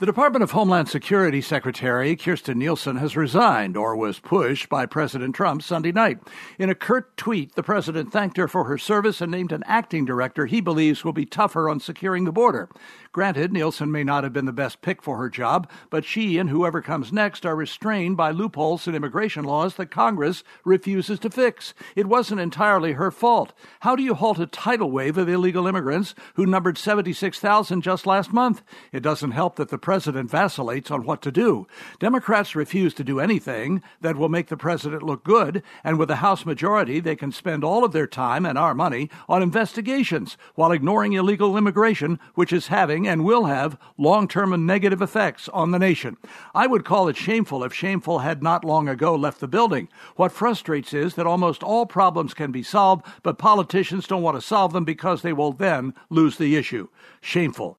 The Department of Homeland Security Secretary Kirstjen Nielsen has resigned or was pushed by President Trump Sunday night. In a curt tweet, the president thanked her for her service and named an acting director he believes will be tougher on securing the border. Granted, Nielsen may not have been the best pick for her job, but she and whoever comes next are restrained by loopholes in immigration laws that Congress refuses to fix. It wasn't entirely her fault. How do you halt a tidal wave of illegal immigrants who numbered 76,000 just last month? It doesn't help that the president vacillates on what to do. Democrats refuse to do anything that will make the president look good, and with a House majority, they can spend all of their time and our money on investigations while ignoring illegal immigration, which is having and will have long term negative effects on the nation. I would call it shameful if shameful had not long ago left the building. What frustrates is that almost all problems can be solved, but politicians don't want to solve them because they will then lose the issue. Shameful.